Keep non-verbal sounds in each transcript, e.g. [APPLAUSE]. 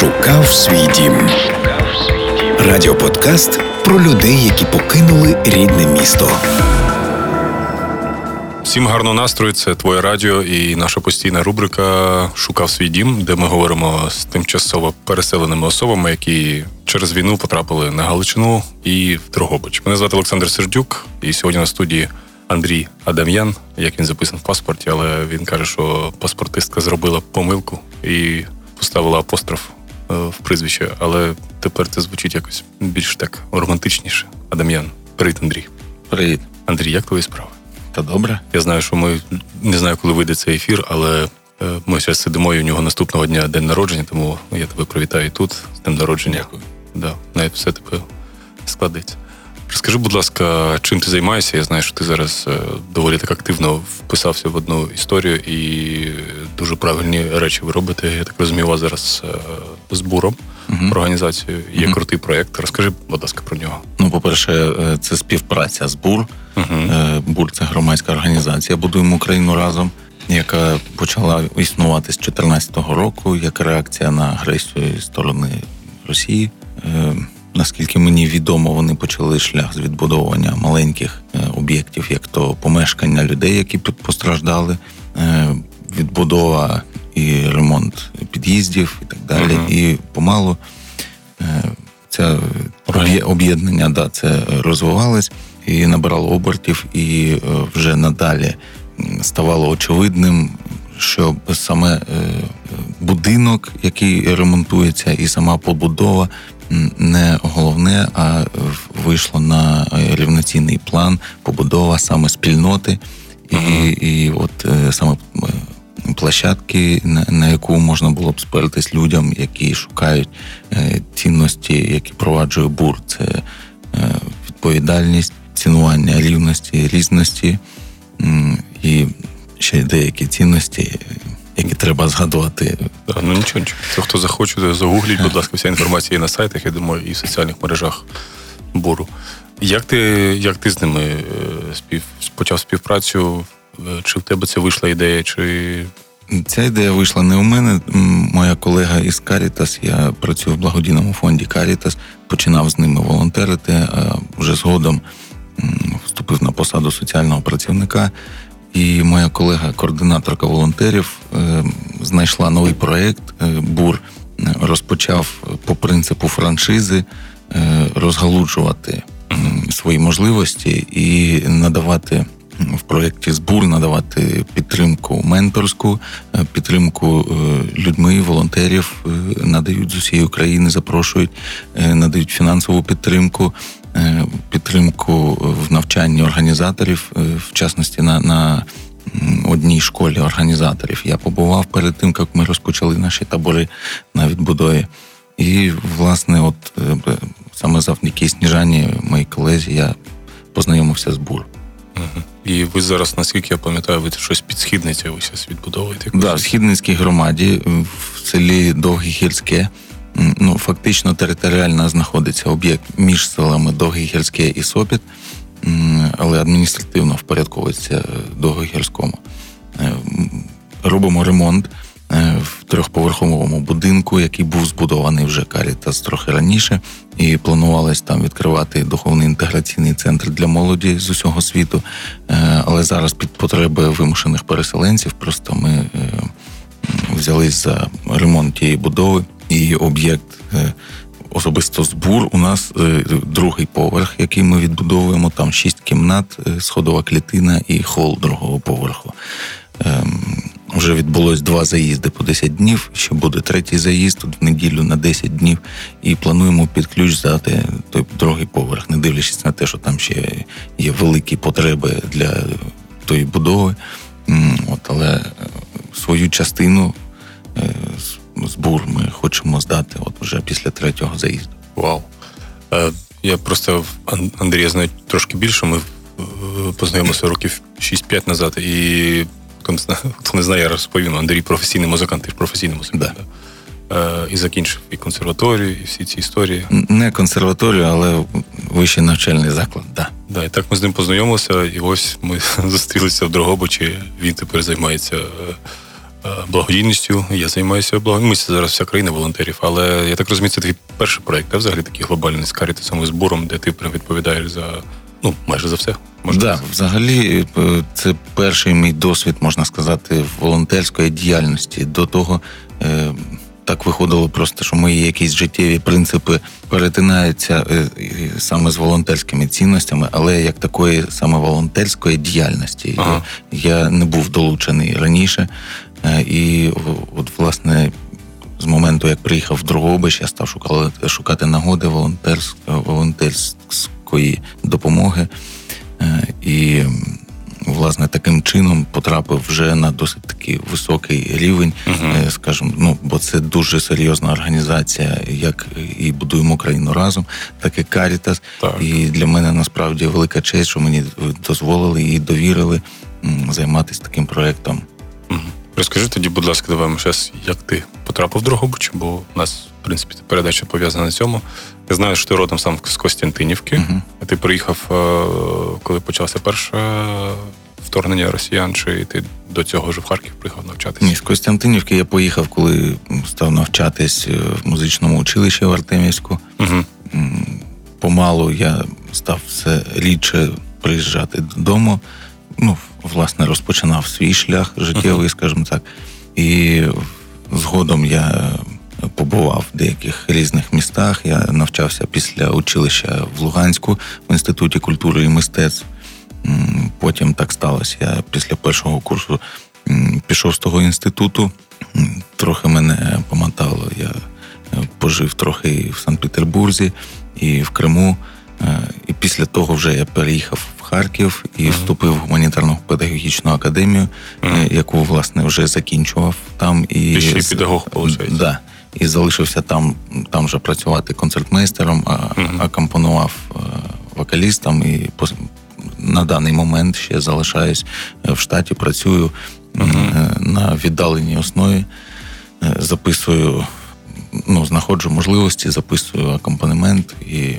Шукав свій дім. Радіоподкаст про людей, які покинули рідне місто. Всім гарного настрою. Це твоє радіо і наша постійна рубрика Шукав свій дім, де ми говоримо з тимчасово переселеними особами, які через війну потрапили на Галичину і в Дрогобич. Мене звати Олександр Сердюк, і сьогодні на студії Андрій Адам'ян, як він записаний в паспорті, але він каже, що паспортистка зробила помилку і поставила апостроф в прізвище. Але тепер це звучить якось більш так романтичніше. Адам'ян, привіт, Андрій. Привіт. Андрій, як твої справи? Та добре. Я знаю, що ми не знаю, коли вийде цей ефір, але е, ми зараз сидимо і у нього наступного дня день народження, тому я тебе привітаю тут з днем народження. Дякую. Да, навіть все тебе складеться. Розкажи, будь ласка, чим ти займаєшся? Я знаю, що ти зараз е, доволі так активно вписався в одну історію і дуже правильні речі ви робите. Я так розумію, у вас зараз е, з буром Мгм. організацією є Мгм. крутий проєкт. Розкажи, будь ласка, про нього. Ну, по-перше, е, це співпраця з БУР. Е, БУР це громадська організація Будуємо Україну разом, яка почала існувати з 2014 року як реакція на агресію зі сторони Росії. Наскільки мені відомо, вони почали шлях з відбудовування маленьких е, об'єктів, як то помешкання людей, які постраждали, е, відбудова і ремонт під'їздів і так далі. Мгм. І помалу це об'єднання да, це розвивалось і набирало обертів, і е, вже надалі ставало очевидним, що саме будинок, який ремонтується, і сама побудова не головне, а вийшло на е, рівноцінний план побудова саме спільноти, і, і от е, саме е, площадки, на, на яку можна було б спертись людям, які шукають цінності, які проваджує бур. Це відповідальність, цінування рівності, різності. І ще й деякі цінності, які треба згадувати. Да, ну нічого, нічого. Це хто захоче, загугліть, будь ласка, вся інформація є на сайтах, я думаю, і в соціальних мережах буру. Як ти, як ти з ними е, спів, почав співпрацю? Е, Чи в тебе це вийшла ідея, чи Ця ідея вийшла не у мене. Моя колега із Caritas, я працюю в благодійному фонді Caritas, починав з ними волонтерити, а вже згодом вступив на посаду соціального працівника. І моя колега, координаторка волонтерів, е, знайшла новий проєкт. е, Бур е, розпочав по принципу франшизи розгалуджувати свої можливості і надавати в проєкті збур, надавати підтримку менторську, підтримку людьми, волонтерів надають з усієї України, запрошують, надають фінансову підтримку, підтримку в навчанні організаторів, е, в частності на, на одній школі організаторів. Я побував перед тим, як ми розпочали наші табори на відбудові. І, власне, от е, саме завдяки Сніжані, моїй колезі, я познайомився з бур. І ви зараз, наскільки я пам'ятаю, ви щось підсхідниця ви зараз відбудовуєте? якусь? Да, в Східницькій громаді е, в селі Довге Гірське. м, Ну, фактично територіально знаходиться об'єкт між селами Довге і Сопіт, але адміністративно впорядковується е, Довгогірському. Е, Робимо ремонт е, в трьохповерховому будинку, який був збудований вже Карітас трохи раніше, і планувалось там відкривати духовний інтеграційний центр для молоді з усього світу. Але зараз під потреби вимушених переселенців просто ми взялись за ремонт тієї будови і об'єкт. е, Особисто збур у нас е, другий поверх, який ми відбудовуємо. Там шість кімнат, е, сходова клітина і хол другого поверху. Ем, Вже відбулось два заїзди по 10 днів. Ще буде третій заїзд в неділю на 10 днів. І плануємо під ключ здати той другий поверх, не дивлячись на те, що там ще є великі потреби для тої будови. От, але свою частину збур ми хочемо здати от вже після третього заїзду. Вау. Е, Я просто Андрія знаю трошки більше. Ми е, познайомилися років 6-5 назад, і хто не знає, я розповім. Андрій професійний музикант, ти ж професійний музикант. Да. Е, І закінчив і консерваторію, і всі ці історії. Не консерваторію, але вищий навчальний заклад, да. Да, і так ми з ним познайомилися, і ось ми [LAUGHS] зустрілися в Дрогобичі. Він тепер займається благодійністю. Я займаюся благодійністю. Зараз вся країна волонтерів. Але я так розумію, це твій перший проєкт, а взагалі такий глобальний з карітасом збором, де ти прям відповідаєш за ну майже за все. Можна да, взагалі, е, це перший мій досвід, можна сказати, волонтерської діяльності. До того е, так виходило просто, що мої якісь життєві принципи перетинаються е, саме з волонтерськими цінностями, але як такої саме волонтерської діяльності ага. я, я не був долучений раніше. Е, і от, власне, з моменту, як приїхав в Другобич, я став шукати шукати нагоди волонтерської допомоги. Е, і власне таким чином потрапив вже на досить такий високий рівень, uh-huh. скажімо, ну бо це дуже серйозна організація, як і будуємо країну разом, так і Карітас. Так. І для мене насправді велика честь, що мені дозволили і довірили займатися таким проектом. Розкажи тоді, будь ласка, давай зараз, як ти потрапив в Дрогобич, бо у нас, в принципі, передача пов'язана на цьому. Я знаю, що ти родом сам з Костянтинівки. Uh-huh. Ти приїхав, е, коли почалося перше вторгнення росіян, чи ти до цього вже в Харків приїхав навчатися? Ні, з Костянтинівки я поїхав, коли став навчатись е, в музичному училищі в Артемівську. Uh-huh. Помалу я став все рідше приїжджати додому. Ну, власне, розпочинав свій шлях життєвий, скажімо так. І згодом я побував в деяких різних містах. Я навчався після училища в Луганську в інституті культури і мистецтв. Потім так сталося. Я після першого курсу пішов з того інституту, трохи мене помотало. Я е, пожив трохи в Санкт-Петербурзі і в Криму. Е, і після того вже я переїхав Харків і uh-huh. вступив в гуманітарну педагогічну академію, uh-huh. яку власне вже закінчував там. І Ти ще педагог, виходить? Да і залишився там там же працювати концертмейстером, uh-huh. акомпонував е, вокалістам і на даний момент ще залишаюсь е, в штаті, працюю на віддаленій основі, записую, ну, знаходжу можливості, записую акомпанемент і.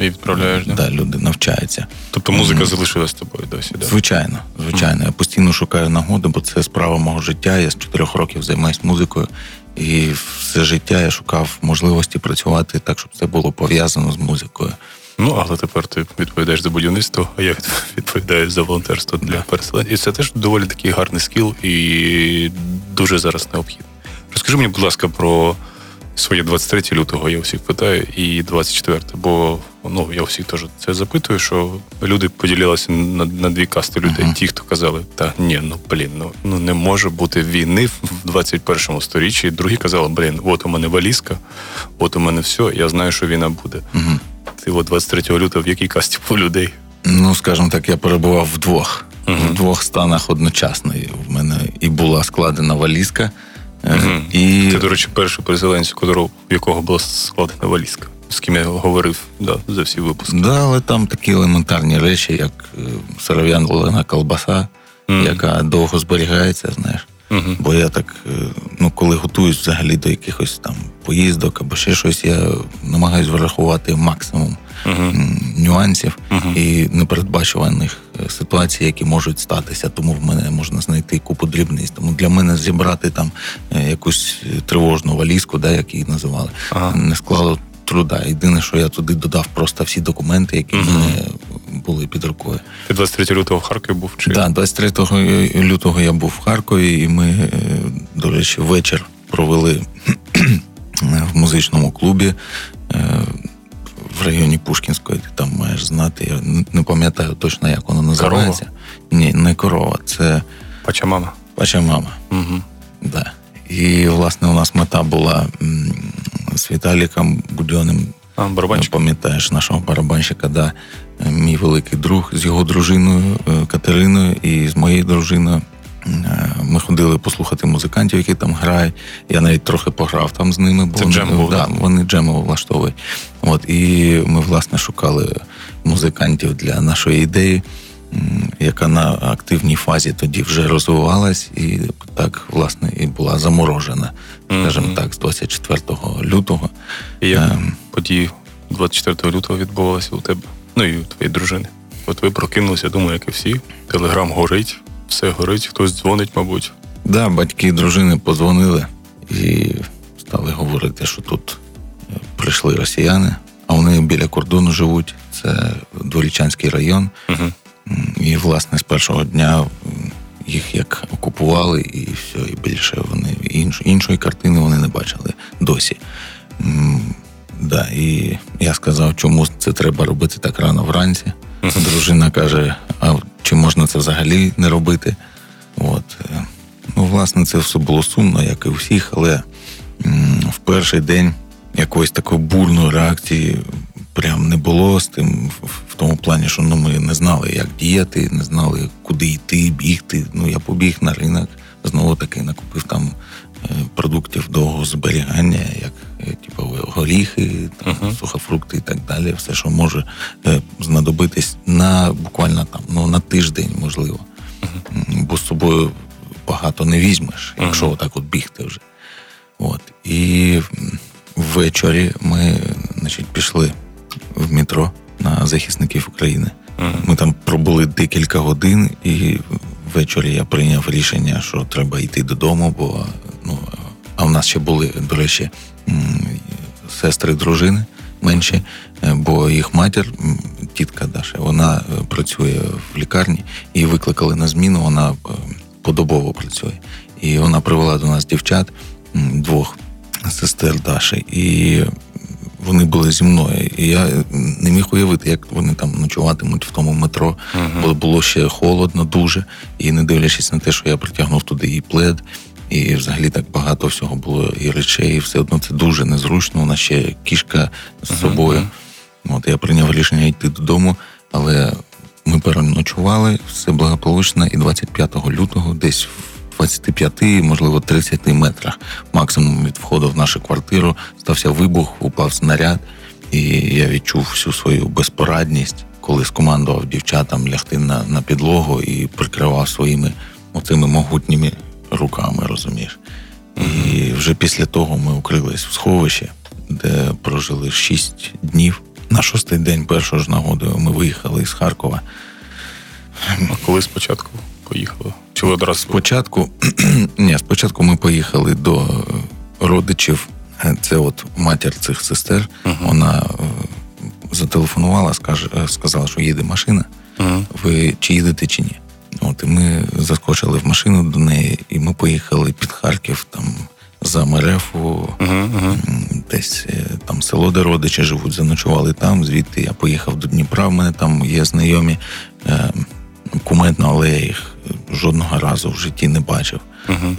І відправляєш, да? Да, люди навчаються. Тобто музика mm. залишилась з тобою досі? Да? Звичайно, звичайно. Mm. Я постійно шукаю нагоди, бо це справа мого життя. Я з чотирьох років займаюся музикою. І все життя я шукав можливості працювати так, щоб це було пов'язано з музикою. Ну, але тепер ти відповідаєш за будівництво, а я [LAUGHS] відповідаю за волонтерство для переселення. І це теж доволі такий гарний скіл і дуже зараз необхідний. Розкажи мені, будь ласка, про своє 23 лютого, я всіх питаю, і 24, бо ну я всіх теж це запитую, що люди поділилися на на дві касти людей. Uh-huh. Ті, хто казали, та ні, ну блін, ну ну не може бути війни в 21 сторіччі. Другі казали, блін, от у мене валізка, от у мене все, я знаю, що війна буде. Uh-huh. Ти от 23 лютого в якій касті по людей? Ну, скажімо так, я перебував в двох. Uh-huh. В двох станах одночасно. В мене і була складена валізка. Угу. І... Це, до речі, перший переселенець, в якого була складена валізка. З ким я говорив да, за всі випуски. Да, але там такі елементарні речі, як е, сиров'ян лена колбаса, mm. яка довго зберігається, знаєш. Mm-hmm. Бо я так, е, ну коли готуюсь взагалі до якихось там поїздок або ще щось, я намагаюся врахувати максимум uh-huh. нюансів і непередбачуваних ситуацій, які можуть статися. Тому в мене можна знайти купу дрібниць. Тому для мене зібрати там е, якусь тривожну валізку, да, як її називали, uh-huh. не склало труда. Єдине, що я туди додав просто всі документи, які в мене були під рукою. Ти 23 лютого в Харкові був? чи? Так, 23 лютого я був в Харкові, і ми, е, до речі, вечір провели [CLEARS THROAT] в музичному клубі в районі Пушкінської, ти там маєш знати. Я не пам'ятаю точно, як воно називається. Корова? Ні, не корова, це Пачамама. Пачамама. Угу. Да. І, власне, у нас мета була з Віталіком Будьоним. А, барабанщик. Пам'ятаєш нашого барабанщика, да, мій великий друг з його дружиною е, Катериною і з моєю дружиною. Е, ми ходили послухати музикантів, які там грають. Я навіть трохи пограв там з ними, бо Це джем був, да, вони джемово влаштовують. От і ми власне шукали музикантів для нашої ідеї, яка на активній фазі тоді вже розвивалась, і так власне і була заморожена, скажімо mm-hmm. так, з 24 лютого. І як ем, події 24 лютого відбувалися у тебе, ну і у твоєї дружини. От ви прокинулися, думаю, як і всі. Телеграм горить все горить, хтось дзвонить, мабуть. Да, батьки дружини подзвонили і стали говорити, що тут е, прийшли росіяни, а вони біля кордону живуть. Це Дворічанський район. Угу. І, власне, з першого дня їх як окупували, і все, і більше вони інш, іншої картини вони не бачили досі. Да, І я сказав, чому це треба робити так рано вранці. Дружина каже: а чи можна це взагалі не робити? От. Е, ну, власне, це все було сумно, як і у всіх, але в перший день якоїсь такої бурної реакції прям не було з тим, в тому плані, що ну, ми не знали, як діяти, не знали, куди йти, бігти. Ну, я побіг на ринок, знову таки накупив там е, продуктів довгого зберігання, як горіхи, там, uh-huh. сухофрукти і так далі. Все, що може е, знадобитись на буквально там ну, на тиждень, можливо. Uh-huh. Бо з собою багато не візьмеш, якщо uh-huh. отак от бігти вже. От. І ввечері ми значить, пішли в метро на захисників України. Ми там пробули декілька годин, і ввечері я прийняв рішення, що треба йти додому, бо ну а в нас ще були, до речі, сестри дружини менші, е, бо їх матір, тітка Даша, вона е, працює в лікарні, і викликали на зміну. Вона е, подобово працює. І вона привела до нас дівчат двох сестер Даші. І вони були зі мною. І я не міг уявити, як вони там ночуватимуть в тому метро, uh-huh. бо було ще холодно, дуже. І не дивлячись на те, що я притягнув туди і плед, і взагалі так багато всього було і речей, і все одно це дуже незручно. У нас ще кішка з собою. Uh-huh. От я прийняв рішення йти додому, але ми переночували все благополучно, і 25 лютого, десь в 25, можливо, 30 метрах максимум від входу в нашу квартиру стався вибух, упав снаряд, і я відчув всю свою безпорадність, коли скомандував дівчатам лягти на на підлогу і прикривав своїми оцими могутніми руками, розумієш. І вже після того ми укрились в сховище, де прожили 6 днів. На шостий день першого ж нагодою ми виїхали із Харкова. А коли спочатку поїхали? Чи ви одразу? Спочатку [CLEARS THROAT] ні, спочатку ми поїхали до родичів. Це от матір цих сестер. Uh-huh. Вона е, зателефонувала, скаже, е, сказала, що їде машина. Uh-huh. Ви чи їдете, чи ні? От і ми заскочили в машину до неї, і ми поїхали під Харків там за Мерефу, uh-huh. десь е, там село, де родичі живуть, заночували там. Звідти я поїхав до Дніпра. В мене там є знайомі куметно, але я їх жодного разу в житті не бачив. Uh-huh.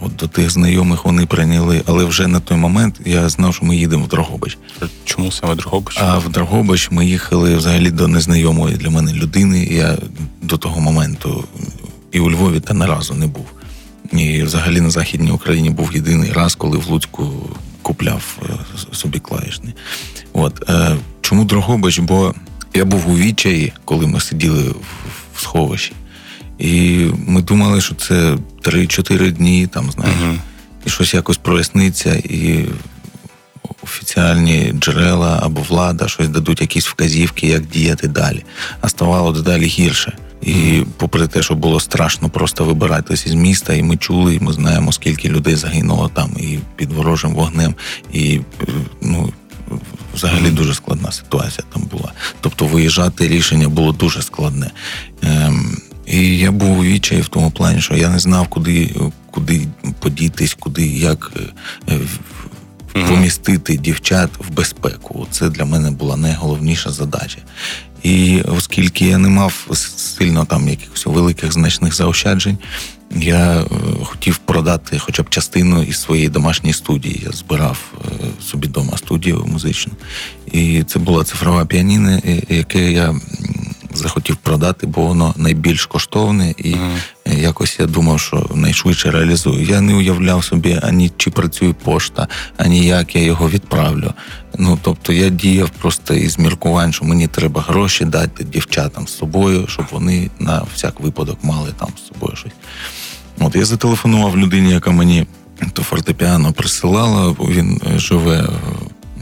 От До тих знайомих вони прийняли, але вже на той момент я знав, що ми їдемо в Дрогобич. Чому саме Дрогобич? А в Дрогобич ми їхали взагалі до незнайомої для мене людини. Я до того моменту і у Львові та не разу не був. І взагалі на Західній Україні був єдиний раз, коли в Луцьку купляв е, собі клавішний. От чому Дрогобич? Бо я був у відчаї, коли ми сиділи в сховищі. І ми думали, що це 3-4 дні, там, знаєш, uh-huh. і щось якось проясниться, і офіціальні джерела або влада щось дадуть якісь вказівки, як діяти далі. А ставало дедалі гірше. І попри те, що було страшно просто вибиратися з міста, і ми чули, і ми знаємо, скільки людей загинуло там, і під ворожим вогнем, і ну. Взагалі дуже складна ситуація там була. Тобто виїжджати рішення було дуже складне. Ем, і я був у відчаї в тому плані, що я не знав, куди куди подітись, куди як е, помістити дівчат в безпеку. Це для мене була найголовніша задача. І оскільки я не мав сильно там якихось великих значних заощаджень, я е, хотів продати хоча б частину із своєї домашньої студії. Я збирав е, собі вдома студію музичну. І це була цифрова піаніна, яке я захотів продати, бо воно найбільш коштовне, і якось я думав, що найшвидше реалізую. Я не уявляв собі ані чи працює пошта, ані як я його відправлю. Ну тобто я діяв просто із міркувань, що мені треба гроші дати дівчатам з собою, щоб вони на всяк випадок мали там з собою щось. От я зателефонував людині, яка мені то фортепіано присилала, він живе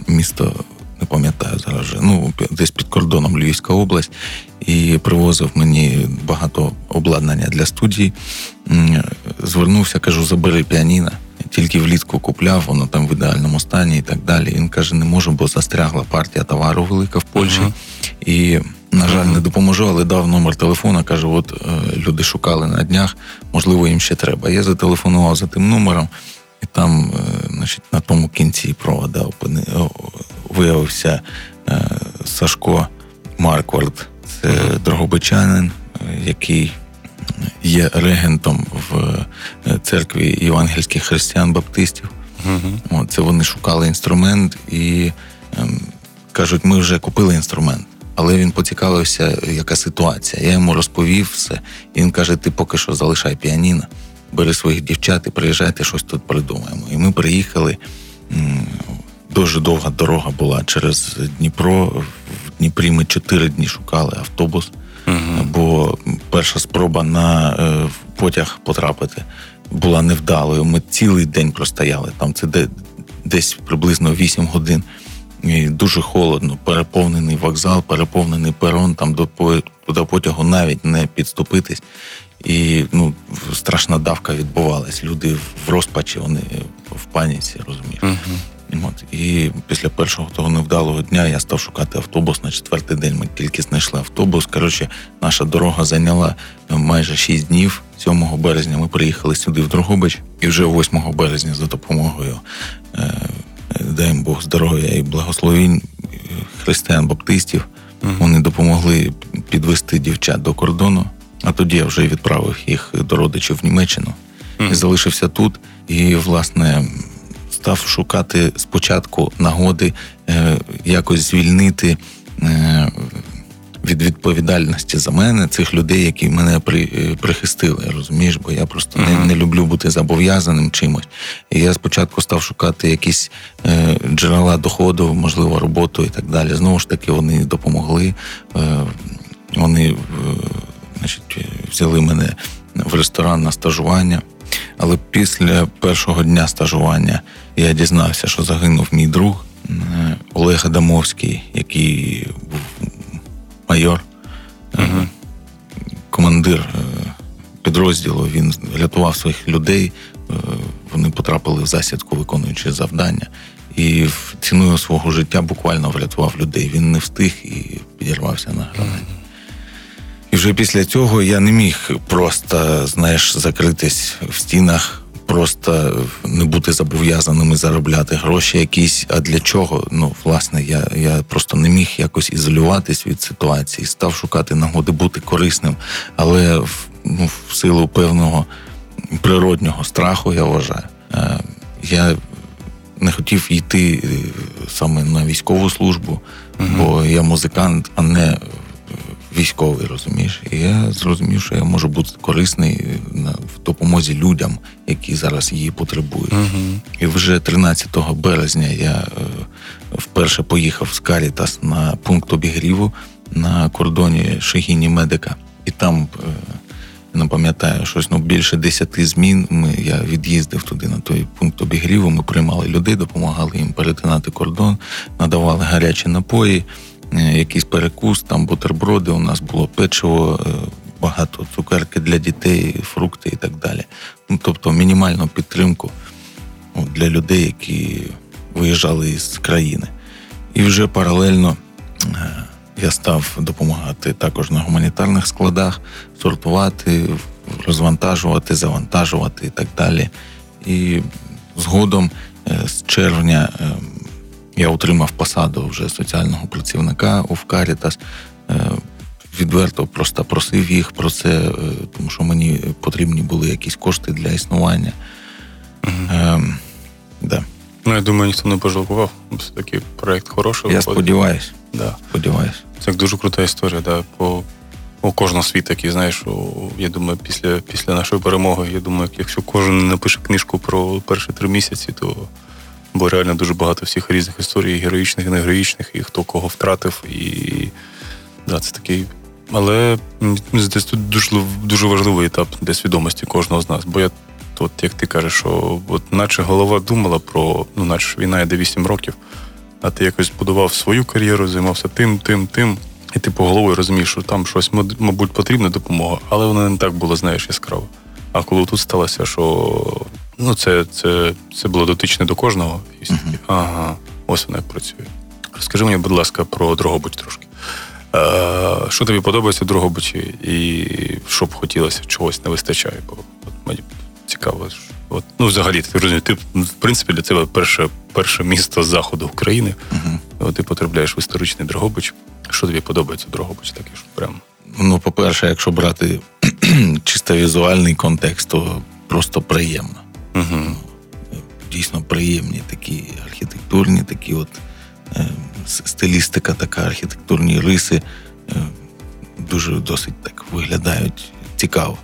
місто не пам'ятаю зараз вже. Ну, десь під кордоном Львівська область, і привозив мені багато обладнання для студії. Звернувся, кажу, забери піаніно. Тільки влітку купляв, воно там в ідеальному стані і так далі. Він каже, не можу, бо застрягла партія товару велика в Польщі. Uh-huh. І, на жаль, не допоможу, але дав номер телефона. Каже: от е, люди шукали на днях, можливо, їм ще треба. Я зателефонував за тим номером, і там, е, значить, на тому кінці провода виявився е, Сашко Марквард. Це. Дрогобичанин, який є регентом в церкві євангельських християн-баптистів. Uh-huh. Це вони шукали інструмент і ем, кажуть, ми вже купили інструмент. Але він поцікавився, яка ситуація. Я йому розповів все. І він каже: ти поки що залишай піаніно, бери своїх дівчат і приїжджайте, щось тут придумаємо. І ми приїхали. Дуже довга дорога була через Дніпро. В Дніпрі ми чотири дні шукали автобус, бо перша спроба на е, потяг потрапити була невдалою. Ми цілий день простояли там. Це десь приблизно 8 годин. І Дуже холодно, переповнений вокзал, переповнений перон, там до до потягу навіть не підступитись. І ну, страшна давка відбувалась. Люди в розпачі, вони в паніці, розумієш. Uh-huh. От. І після першого того невдалого дня я став шукати автобус. На четвертий день ми тільки знайшли автобус. Коротше, наша дорога зайняла майже 6 днів. 7 березня ми приїхали сюди в Дрогобич, і вже 8 березня за допомогою. Е- дай їм Бог здоров'я і благословінь християн баптистів. uh Вони допомогли підвести дівчат до кордону. А тоді я вже відправив їх до родичів в Німеччину uh і залишився тут. І, власне, став шукати спочатку нагоди е, якось звільнити е, від відповідальності за мене цих людей, які мене при, е, прихистили, розумієш, бо я просто uh-huh. не, не люблю бути зобов'язаним чимось. І я спочатку став шукати якісь е, джерела доходу, можливо, роботу і так далі. Знову ж таки, вони допомогли. Е, вони е, значить, взяли мене в ресторан на стажування. Але після першого дня стажування я дізнався, що загинув мій друг е, Олег Адамовський, який був майор, uh командир е, підрозділу. Він рятував своїх людей. Е, вони потрапили в засідку, виконуючи завдання. І ціною свого життя буквально врятував людей. Він не встиг і підірвався на гранаті. І вже після цього я не міг просто, знаєш, закритись в стінах просто не бути зобов'язаними заробляти гроші якісь. А для чого? Ну, власне, я я просто не міг якось ізолюватись від ситуації, став шукати нагоди бути корисним, але ну, в силу певного природнього страху, я вважаю, е, я не хотів йти е, саме на військову службу, угу. бо я музикант, а не військовий, розумієш. І я зрозумів, що я можу бути корисний в допомозі людям, які зараз її потребують. uh І вже 13 березня я е, вперше поїхав з Карітас на пункт обігріву на кордоні Шегіні Медика. І там е, не пам'ятаю щось ну більше десяти змін. Ми я від'їздив туди на той пункт обігріву. Ми приймали людей, допомагали їм перетинати кордон, надавали гарячі напої. Е, якийсь перекус, там бутерброди, у нас було печиво, е, багато цукерки для дітей, фрукти і так далі. Ну, Тобто мінімальну підтримку для людей, які виїжджали із країни. І вже паралельно е, я став допомагати також на гуманітарних складах, сортувати, розвантажувати, завантажувати і так далі. І згодом з червня я отримав посаду вже соціального працівника у Карітас. Е, відверто просто просив їх про це, е, тому що мені потрібні були якісь кошти для існування. Угу. Е, да. Ну, я думаю, ніхто не пожалкував. Це такий проєкт хороший. Я сподіваюся. Да. Сподіваюсь. Це дуже крута історія. Да. По у кожного світ такий, знаєш, я думаю, після після нашої перемоги, я думаю, якщо кожен напише книжку про перші три місяці, то бо реально дуже багато всіх різних історій, героїчних і негероїчних, і хто кого втратив. І да, це такий. Але десь тут дуже дуже важливий етап для свідомості кожного з нас. Бо я, от як ти кажеш, що от наче голова думала про, ну, наче війна йде 8 років, а ти якось будував свою кар'єру, займався тим, тим, тим. І ти по головою розумієш, що там щось, мабуть, потрібна допомога, але воно не так було, знаєш, яскраво. А коли тут сталося, що ну, це це, це було дотичне до кожного, і uh-huh. ага, ось воно як працює. Розкажи мені, будь ласка, про Дрогобич трошки. Е, Що тобі подобається в Дрогобичі, і що б хотілося, чогось не вистачає? Бо от, мені цікаво. От, Ну, взагалі, ти розумієш, ти, в принципі, для тебе перше перше місто заходу України. Uh-huh. От, Ти потрапляєш в історичний Дрогобич. Що тобі подобається в Дрогобичі? Таке ж прям. Ну, по-перше, якщо брати [CLEARS THROAT] чисто візуальний контекст, то просто приємно. Uh-huh. Дійсно приємні такі архітектурні, такі от е, стилістика, така архітектурні риси. Е, дуже досить так виглядають цікаво.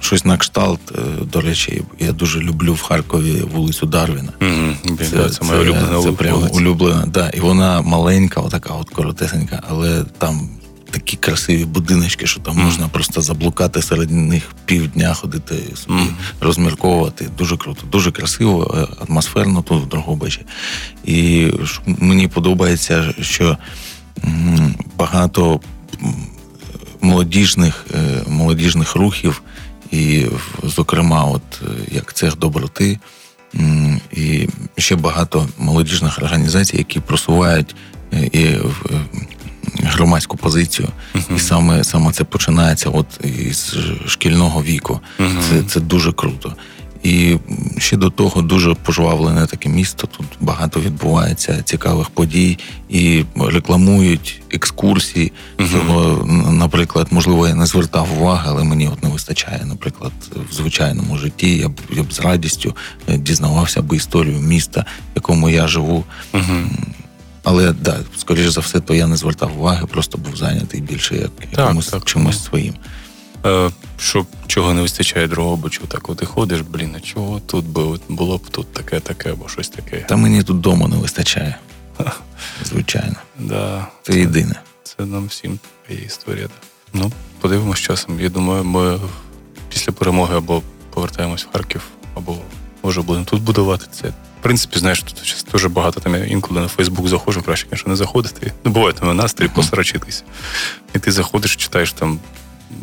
Щось на кшталт, е, до речі, я дуже люблю в Харкові вулицю Дарвіна. Mm-hmm. Це, це, це моя улюблена Це прямо улюблена, да. І вона маленька, отака от коротесенька, але там такі красиві будиночки, що там можна просто заблукати серед них півдня ходити собі, розмірковувати. Дуже круто, дуже красиво, е, атмосферно тут в Дрогобичі. І мені подобається, що багато молодіжних, е, молодіжних рухів і, зокрема, от е, як цех доброти, і ще багато молодіжних організацій, які просувають і громадську позицію, uh-huh. і саме саме це починається от із шкільного віку. Uh-huh. Це це дуже круто. І ще до того дуже пожвавлене таке місто. Тут багато відбувається цікавих подій і рекламують екскурсії. Uh-huh. Цього, наприклад, можливо, я не звертав уваги, але мені от не вистачає. Наприклад, в звичайному житті я б я б з радістю е, дізнавався би історію міста, в якому я живу. Uh-huh. Але да, скоріш за все, то я не звертав уваги, просто був зайнятий більше як якомусь так, чимось своїм. Е, що чого не вистачає Дрогобичу, так от і ходиш, блін, а чого тут було, було б тут таке, таке, або щось таке. Та мені тут дому не вистачає. [LAUGHS] Звичайно. Да, Це, це єдине. Це нам всім є історія. Ну, подивимось часом. Я думаю, ми після перемоги або повертаємось в Харків, або може будемо тут будувати це. В принципі, знаєш, тут дуже багато там я інколи на Фейсбук заходжу, краще, звісно, не заходити. Ну, буває там настрій uh-huh. І ти заходиш, читаєш там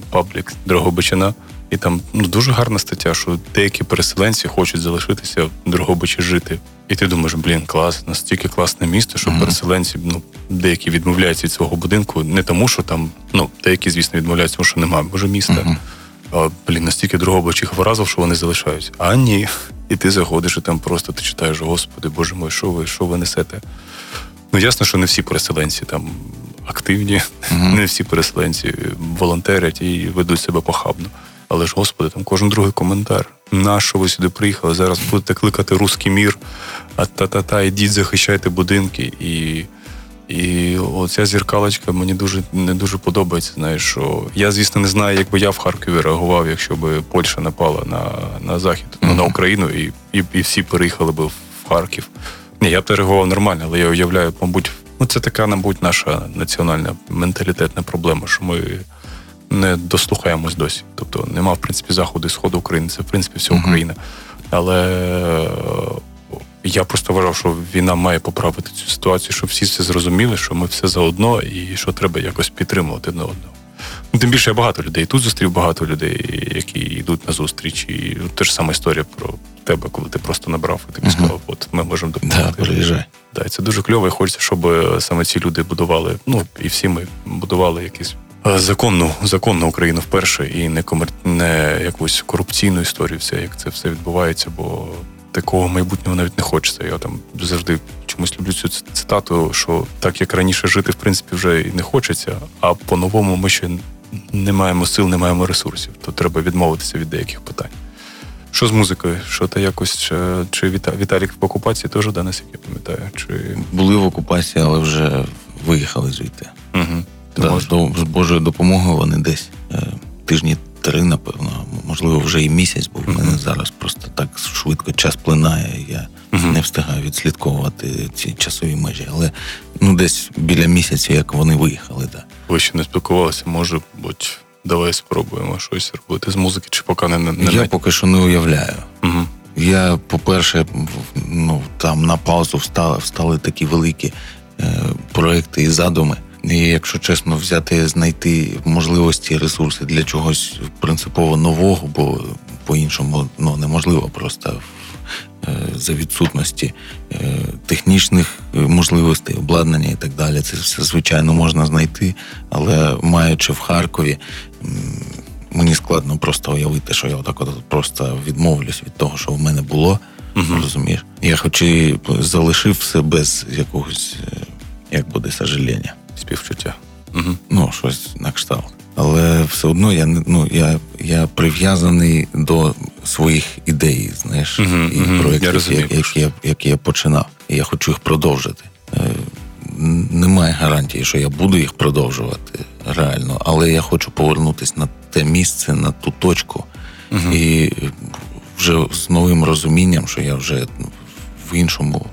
паблік Дрогобичина, і там ну, дуже гарна стаття, що деякі переселенці хочуть залишитися в Дрогобичі жити. І ти думаєш, блін, клас, настільки класне місто, що uh-huh. переселенці ну, деякі відмовляються від свого будинку, не тому, що там, ну, деякі, звісно, відмовляються, тому що немає може міста. Uh-huh. А, блін, настільки Дрогобич їх вразив, що вони залишаються. А ні. І ти заходиш, і там просто ти читаєш, Господи, Боже мой, що ви, що ви несете? Ну, ясно, що не всі переселенці там активні, mm-hmm. не всі переселенці волонтерять і ведуть себе похабно. Але ж, Господи, там кожен другий коментар. На що ви сюди приїхали? Зараз будете кликати русський мір, а та-та-та, ідіть, захищайте будинки. І і оця зіркалочка мені дуже не дуже подобається. Знаєш, що я, звісно, не знаю, як би я в Харкові реагував, якщо б Польща напала на на захід, mm-hmm. на Україну, і, і і, всі переїхали б в Харків. Ні, я б реагував нормально, але я уявляю, мабуть, ну це така, мабуть, наша національна менталітетна проблема, що ми не дослухаємось досі. Тобто нема, в принципі, заходу і сходу України, це в принципі вся Україна. Mm-hmm. Але я просто вважав, що війна має поправити цю ситуацію, щоб всі це зрозуміли, що ми все заодно і що треба якось підтримувати одне одного. Ну, Тим більше я багато людей. Тут зустрів багато людей, які йдуть на зустріч. І те ж сама історія про тебе, коли ти просто набрав і ти сказав, от ми можемо допомогти. Да, Да, це дуже кльово. і Хочеться, щоб саме ці люди будували. Ну і всі ми будували якісь е, законну законну Україну вперше і не комер... не якусь корупційну історію. Все як це все відбувається, бо такого майбутнього навіть не хочеться. Я там завжди чомусь люблю цю цитату, що так як раніше жити, в принципі, вже і не хочеться, а по-новому ми ще не маємо сил, не маємо ресурсів. То треба відмовитися від деяких питань. Що з музикою? Що ти якось чи Віта Віталік в окупації теж да, наскільки я пам'ятаю? Чи були в окупації, але вже виїхали звідти. Угу. Да, з Божою допомогою вони десь е, тижні три, напевно, можливо, вже і місяць, бо в мене зараз просто так швидко час плинає. Я не встигаю відслідковувати ці часові межі. Але ну десь біля місяця, як вони виїхали, так. Ви ще не спілкувалися, може бути, давай спробуємо щось робити з музики, чи поки не не я поки що не уявляю. Угу. я, по-перше, ну там на паузу встали, встали такі великі е, проекти і задуми. І якщо чесно, взяти, знайти можливості, ресурси для чогось принципово нового, бо по-іншому ну, неможливо просто е, за відсутності е, технічних можливостей, обладнання і так далі. Це все звичайно можна знайти, але маючи в Харкові мені складно просто уявити, що я отак от просто відмовлюсь від того, що в мене було. uh Розумієш? Я хоч і залишив все без якогось, е, як буде сожаління. Співчуття. uh Ну, щось на кшталт. Але все одно я ну, я, я прив'язаний до своїх ідей, знаєш, uh і проєктів, які, які, я, які я починав. І я хочу їх продовжити. Е, немає гарантії, що я буду їх продовжувати реально, але я хочу повернутися на те місце, на ту точку, uh і вже з новим розумінням, що я вже в іншому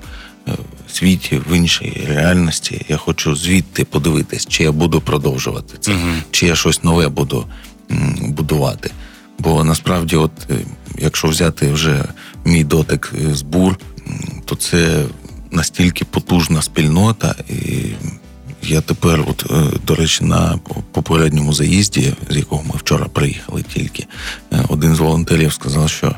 е, світі, в іншій реальності. Я хочу звідти подивитись, чи я буду продовжувати це, uh чи я щось нове буду будувати. Бо насправді, от е, якщо взяти вже мій дотик з бур, то це настільки потужна спільнота, і я тепер, от, е, до речі, на попередньому заїзді, з якого ми вчора приїхали тільки, е, один з волонтерів сказав, що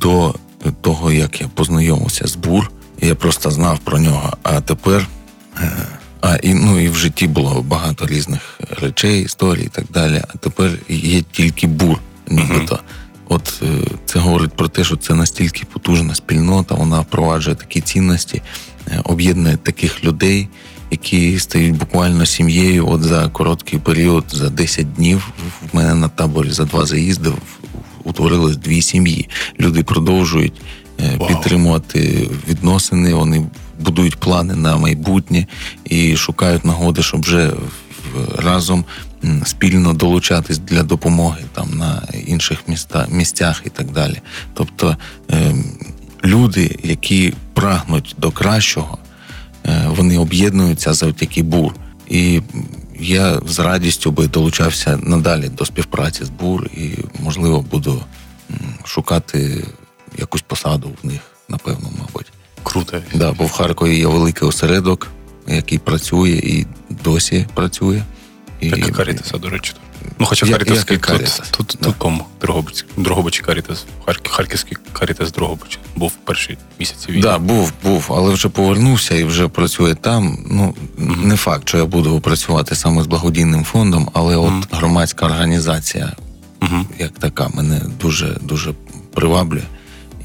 до того, як я познайомився з бур, я просто знав про нього. А тепер, е, а і ну і в житті було багато різних речей, історій і так далі. А тепер є тільки бур, нібито. Uh-huh. От це говорить про те, що це настільки потужна спільнота, вона впроваджує такі цінності, об'єднує таких людей які стають буквально сім'єю. От за короткий період, за 10 днів, в мене на таборі за два заїзди утворилось дві сім'ї. Люди продовжують wow. Е, підтримувати відносини. Вони будують плани на майбутнє і шукають нагоди, щоб вже разом спільно долучатись для допомоги там на інших міста, місцях і так далі. Тобто е, люди, які прагнуть до кращого, Е, вони об'єднуються завдяки БУР. І я з радістю би долучався надалі до співпраці з БУР і, можливо, буду шукати якусь посаду в них, напевно, мабуть. Круто. Да, Бо в Харкові є великий осередок, який працює і досі працює. І... Як Карітаса, до речі. Ну, хоча Харківський тут, тут, да. тут тому Дрогобич, Дрогобич Карітас, Харківський Карітас Дрогобич був в перші місяці війни. Так, да, був, був, але вже повернувся і вже працює там. Ну, mm-hmm. не факт, що я буду працювати саме з благодійним фондом, але от mm-hmm. громадська організація, mm-hmm. як така, мене дуже дуже приваблює.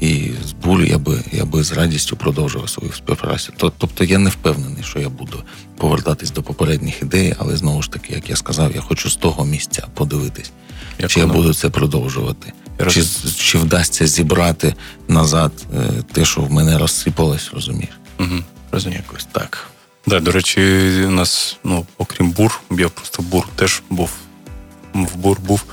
І з булі я би я би з радістю продовжував свою співпрацю. Тобто я не впевнений, що я буду повертатись до попередніх ідей, але знову ж таки, як я сказав, я хочу з того місця подивитись, як чи воно? я буду це продовжувати, я чи чи вдасться зібрати назад е, те, що в мене розсипалось, розумієш? Угу. Розумію. Якось так. Да, до речі, у нас, ну, окрім бур, я просто бур теж був. В бур був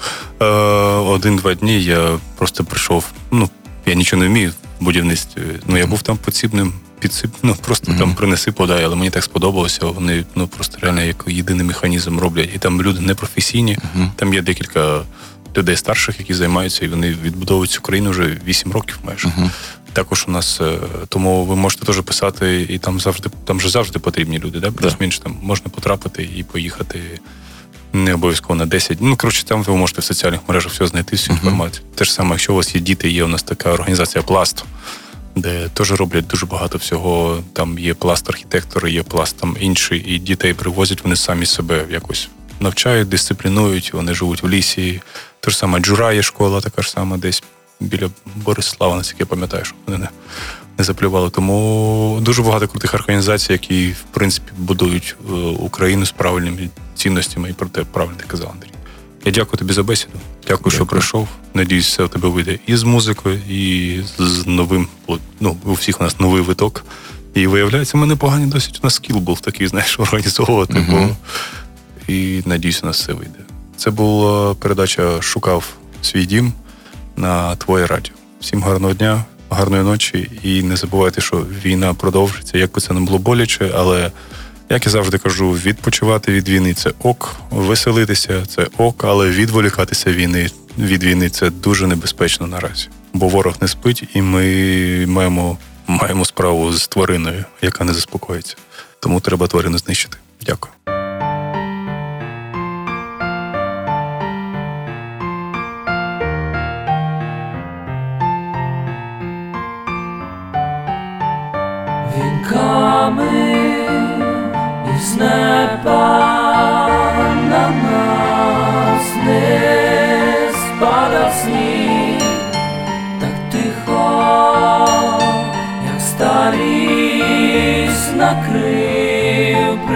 е, один-два дні. Я просто прийшов. Ну, я нічого не вмію в будівництві. Ну я був там поцібним, підсип, ну просто mm-hmm. там принеси, подай, але мені так сподобалося. Вони ну просто реально як єдиний механізм роблять. І там люди непрофесійні. Mm-hmm. Там є декілька людей старших, які займаються, і вони відбудовують цю країну вже 8 років майже. Mm-hmm. Також у нас е, тому ви можете теж писати, і там завжди там же завжди потрібні люди. Да? Плюс-менш там можна потрапити і поїхати не обов'язково на 10. Ну, коротше, там ви можете в соціальних мережах все знайти, всю інформацію. Uh-huh. Те ж саме, якщо у вас є діти, є у нас така організація Пласт, де теж роблять дуже багато всього. Там є пласт архітектори, є пласт там інший, і дітей привозять, вони самі себе якось навчають, дисциплінують, вони живуть в лісі. Те ж саме Джура є школа, така ж сама десь біля Борислава, наскільки я пам'ятаю, що вони не, не заплювали. Тому дуже багато крутих організацій, які в принципі будують е, Україну з правильними цінностями і про те правильно ти казав, Андрій. Я дякую тобі за бесіду. Дякую, дякую. що прийшов. Надіюсь, все у тебе вийде і з музикою, і з новим. Ну, у всіх у нас новий виток. І виявляється, в мене поганий досить у нас скіл був такий, знаєш, [LAUGHS] організовувати. Uh-huh. Бо... І надіюсь, у нас все вийде. Це була передача Шукав свій дім на твоє радіо. Всім гарного дня, гарної ночі. І не забувайте, що війна продовжиться. Як би це не було боляче, але. Як я завжди кажу, відпочивати від війни це ок, веселитися це ок, але відволікатися війни від війни це дуже небезпечно наразі. бо ворог не спить, і ми маємо, маємо справу з твариною, яка не заспокоїться. Тому треба тварину знищити. Дякую. Вінками із неба на нас не спадав сніг, так тихо, як старість накрив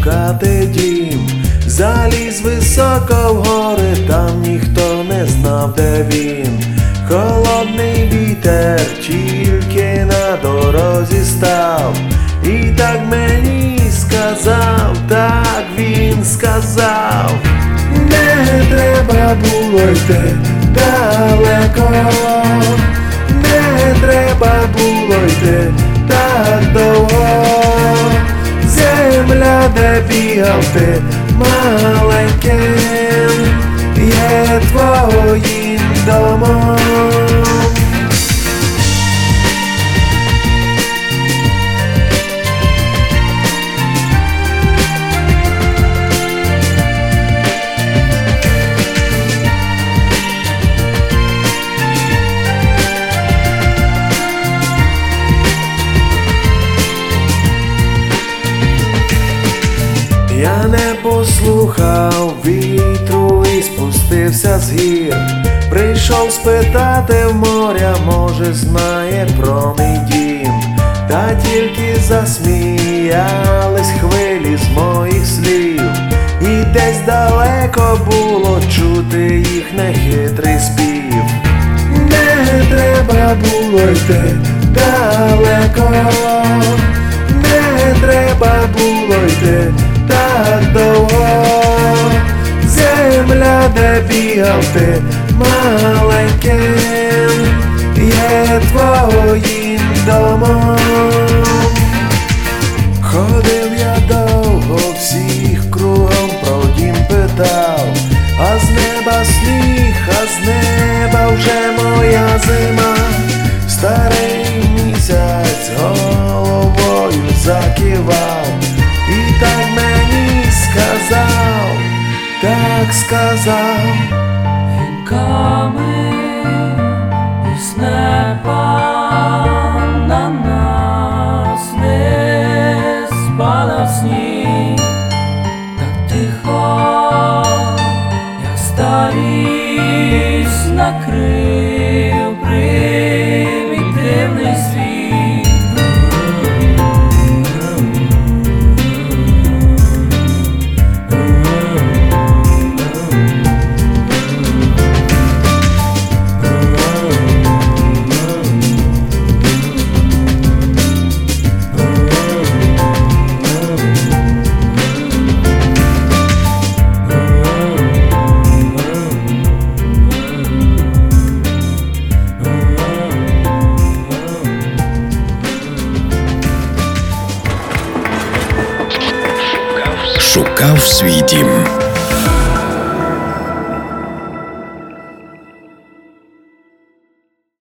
шукати дім, заліз високо в гори, там ніхто не знав, де він. Холодний вітер тільки на дорозі став, і так мені сказав, так він сказав, не треба було йти далеко, не треба було йти так довго, земля, де бігав маленьким, є твоїм домом. Я не послухав вітру і спустився з гір. Прийшов спитати в моря, може, знає про мій дім. Та тільки засміялись хвилі з моїх слів, і десь далеко було чути їх нехитрий спів. Не треба було йти далеко, не треба було йти так довго, земля, де бігав ти маленьким, є твоїм домом. Ходив я довго, всіх кругом про дім питав, а з неба сніг, а з неба вже моя зима, старий місяць головою закивав, сказав, так сказав. Вінками із неба свій дім.